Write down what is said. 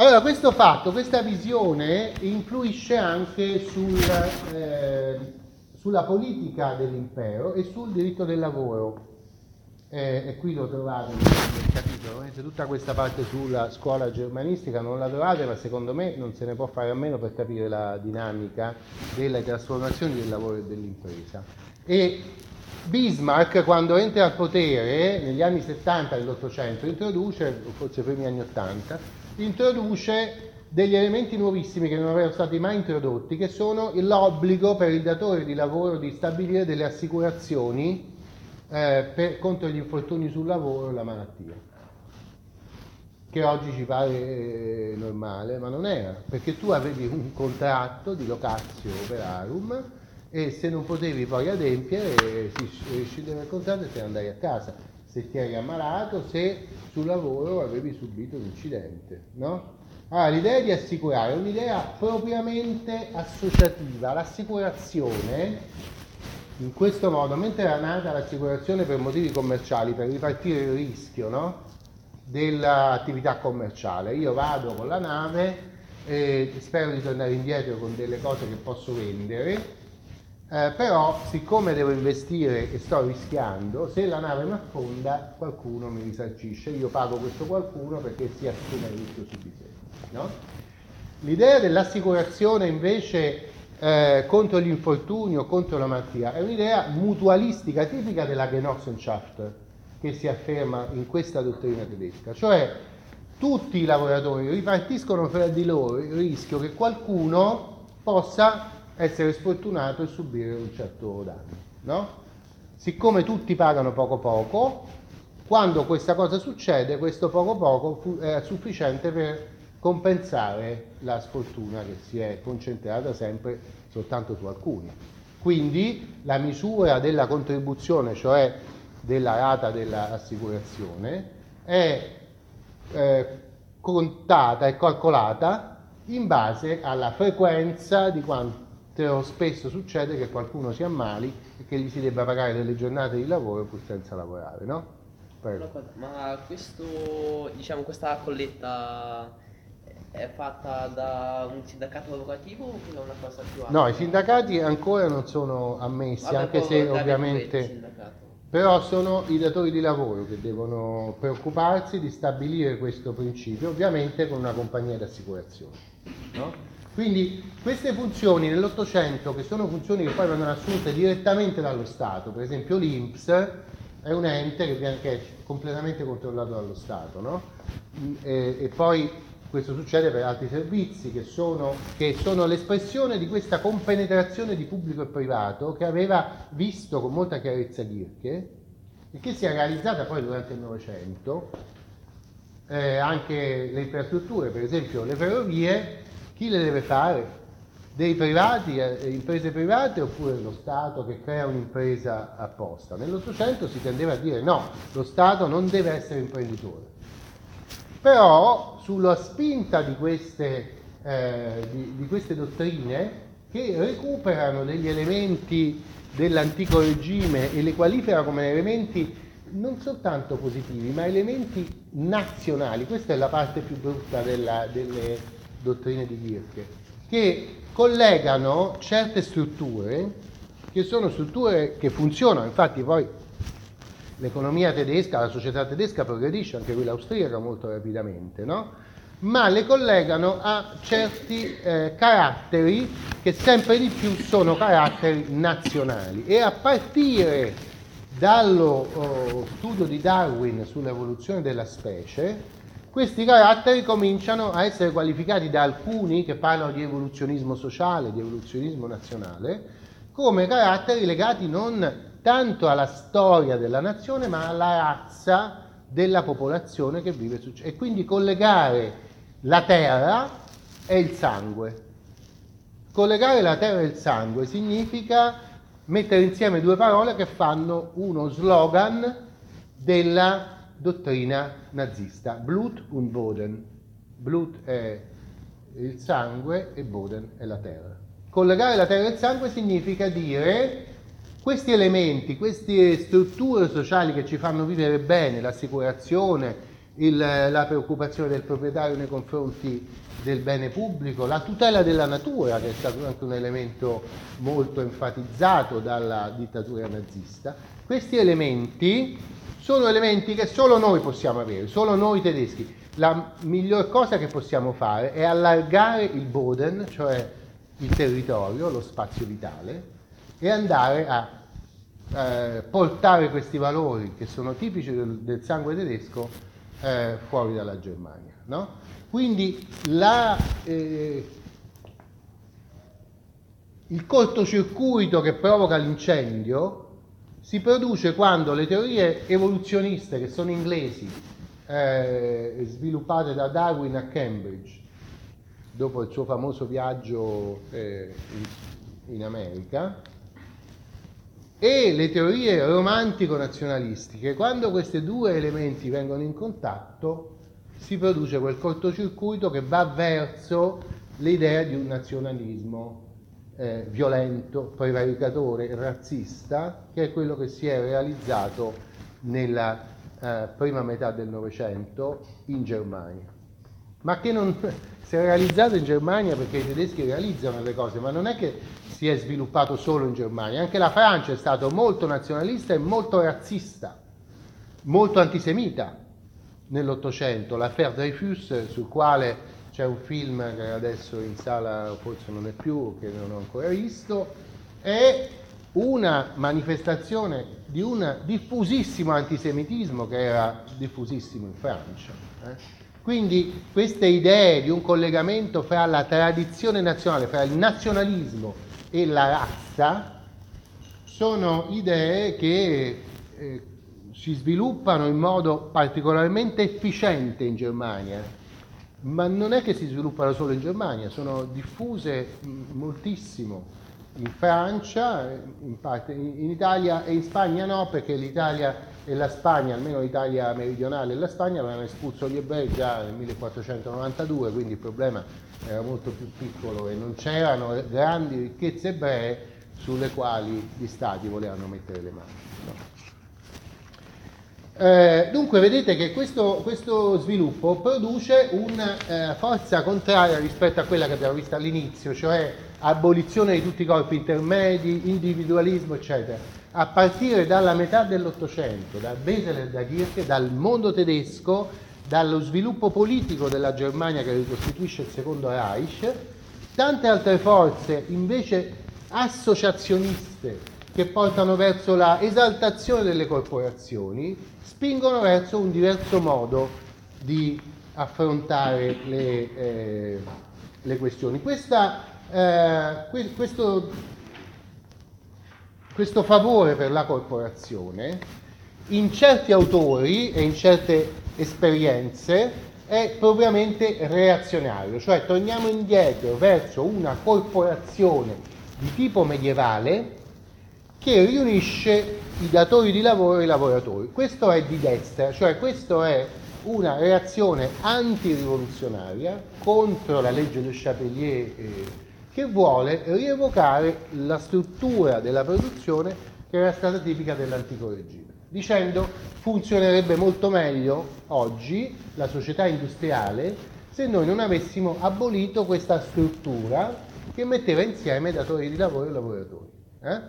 Allora, questo fatto, questa visione influisce anche sul, eh, sulla politica dell'impero e sul diritto del lavoro. Eh, e qui lo trovate nel capitolo, eh, tutta questa parte sulla scuola germanistica non la trovate, ma secondo me non se ne può fare a meno per capire la dinamica delle trasformazioni del lavoro e dell'impresa. E Bismarck, quando entra al potere negli anni 70 dell'Ottocento, introduce, forse primi anni 80, introduce degli elementi nuovissimi che non avevano stati mai introdotti, che sono l'obbligo per il datore di lavoro di stabilire delle assicurazioni eh, per, contro gli infortuni sul lavoro e la malattia, che oggi ci pare eh, normale, ma non era, perché tu avevi un contratto di locazio operarum e se non potevi poi adempiere si scendeva il contratto e te ne andavi a casa, se ti eri ammalato, se sul lavoro avevi subito un incidente, no? Allora, l'idea di assicurare è un'idea propriamente associativa. L'assicurazione, in questo modo, mentre era nata l'assicurazione per motivi commerciali, per ripartire il rischio no? dell'attività commerciale, io vado con la nave e spero di tornare indietro con delle cose che posso vendere, eh, però siccome devo investire e sto rischiando, se la nave mi affonda qualcuno mi risarcisce, io pago questo qualcuno perché si assume il rischio su di sé. No? L'idea dell'assicurazione invece eh, contro l'infortunio, contro la malattia, è un'idea mutualistica tipica della Genossenschaft che si afferma in questa dottrina tedesca, cioè tutti i lavoratori ripartiscono fra di loro il rischio che qualcuno possa essere sfortunato e subire un certo danno. No? Siccome tutti pagano poco poco, quando questa cosa succede, questo poco poco è sufficiente per compensare la sfortuna che si è concentrata sempre soltanto su alcuni. Quindi la misura della contribuzione, cioè della rata dell'assicurazione, è eh, contata e calcolata in base alla frequenza di quanto spesso succede che qualcuno si ammali e che gli si debba pagare delle giornate di lavoro pur senza lavorare, no? Prego. Ma questo, diciamo, questa colletta è fatta da un sindacato lavorativo o da una cosa più alta? No, i sindacati ancora non sono ammessi, Vabbè, anche se ovviamente... Però sono i datori di lavoro che devono preoccuparsi di stabilire questo principio, ovviamente con una compagnia di assicurazione. No? Quindi queste funzioni nell'Ottocento, che sono funzioni che poi vengono assunte direttamente dallo Stato, per esempio l'INPS è un ente che, è completamente controllato dallo Stato, no? e, e poi questo succede per altri servizi che sono, che sono, l'espressione di questa compenetrazione di pubblico e privato che aveva visto con molta chiarezza Kirche e che si è realizzata poi durante il Novecento, eh, anche le infrastrutture, per esempio le ferrovie, chi le deve fare? Dei privati, eh, imprese private oppure lo Stato che crea un'impresa apposta? Nell'Ottocento si tendeva a dire no, lo Stato non deve essere imprenditore. Però sulla spinta di queste, eh, di, di queste dottrine che recuperano degli elementi dell'antico regime e le qualificano come elementi non soltanto positivi, ma elementi nazionali. Questa è la parte più brutta della, delle dottrine di Kirche, che collegano certe strutture, che sono strutture che funzionano, infatti poi l'economia tedesca, la società tedesca progredisce, anche quella austriaca molto rapidamente, no? ma le collegano a certi eh, caratteri che sempre di più sono caratteri nazionali e a partire dallo oh, studio di Darwin sull'evoluzione della specie, questi caratteri cominciano a essere qualificati da alcuni che parlano di evoluzionismo sociale, di evoluzionismo nazionale, come caratteri legati non tanto alla storia della nazione, ma alla razza della popolazione che vive su e quindi collegare la terra e il sangue. Collegare la terra e il sangue significa mettere insieme due parole che fanno uno slogan della dottrina nazista, Blut und Boden. Blut è il sangue e Boden è la terra. Collegare la terra e il sangue significa dire questi elementi, queste strutture sociali che ci fanno vivere bene, l'assicurazione, il, la preoccupazione del proprietario nei confronti del bene pubblico, la tutela della natura, che è stato anche un elemento molto enfatizzato dalla dittatura nazista. Questi elementi sono elementi che solo noi possiamo avere, solo noi tedeschi. La miglior cosa che possiamo fare è allargare il Boden, cioè il territorio, lo spazio vitale, e andare a eh, portare questi valori che sono tipici del, del sangue tedesco eh, fuori dalla Germania. No? Quindi la, eh, il cortocircuito che provoca l'incendio si produce quando le teorie evoluzioniste che sono inglesi, eh, sviluppate da Darwin a Cambridge, dopo il suo famoso viaggio eh, in, in America, e le teorie romantico-nazionalistiche, quando questi due elementi vengono in contatto, si produce quel cortocircuito che va verso l'idea di un nazionalismo eh, violento, prevaricatore, razzista, che è quello che si è realizzato nella eh, prima metà del Novecento in Germania. Ma che non si è realizzato in Germania perché i tedeschi realizzano le cose, ma non è che si è sviluppato solo in Germania, anche la Francia è stata molto nazionalista e molto razzista, molto antisemita nell'Ottocento. L'affaire Dreyfus, sul quale c'è un film che adesso in sala forse non è più, che non ho ancora visto, è una manifestazione di un diffusissimo antisemitismo che era diffusissimo in Francia. Eh? Quindi queste idee di un collegamento fra la tradizione nazionale, fra il nazionalismo e la razza sono idee che eh, si sviluppano in modo particolarmente efficiente in Germania, ma non è che si sviluppano solo in Germania, sono diffuse moltissimo. In Francia, in, parte, in Italia e in Spagna no, perché l'Italia e la Spagna, almeno l'Italia meridionale e la Spagna, avevano espulso gli ebrei già nel 1492, quindi il problema era molto più piccolo e non c'erano grandi ricchezze ebree sulle quali gli stati volevano mettere le mani. No. Eh, dunque vedete che questo, questo sviluppo produce una eh, forza contraria rispetto a quella che abbiamo visto all'inizio, cioè abolizione di tutti i corpi intermedi, individualismo, eccetera. A partire dalla metà dell'Ottocento, da Wesel e da Kirche, dal mondo tedesco, dallo sviluppo politico della Germania che ricostituisce il secondo Reich, tante altre forze invece associazioniste che portano verso la esaltazione delle corporazioni spingono verso un diverso modo di affrontare le, eh, le questioni. Questa, eh, questo, questo favore per la corporazione in certi autori e in certe esperienze è propriamente reazionario, cioè torniamo indietro verso una corporazione di tipo medievale che riunisce i datori di lavoro e i lavoratori. Questo è di destra, cioè questa è una reazione antirivoluzionaria contro la legge del Chapelier eh, che vuole rievocare la struttura della produzione che era stata tipica dell'antico regime dicendo funzionerebbe molto meglio oggi la società industriale se noi non avessimo abolito questa struttura che metteva insieme datori di lavoro e lavoratori. Eh?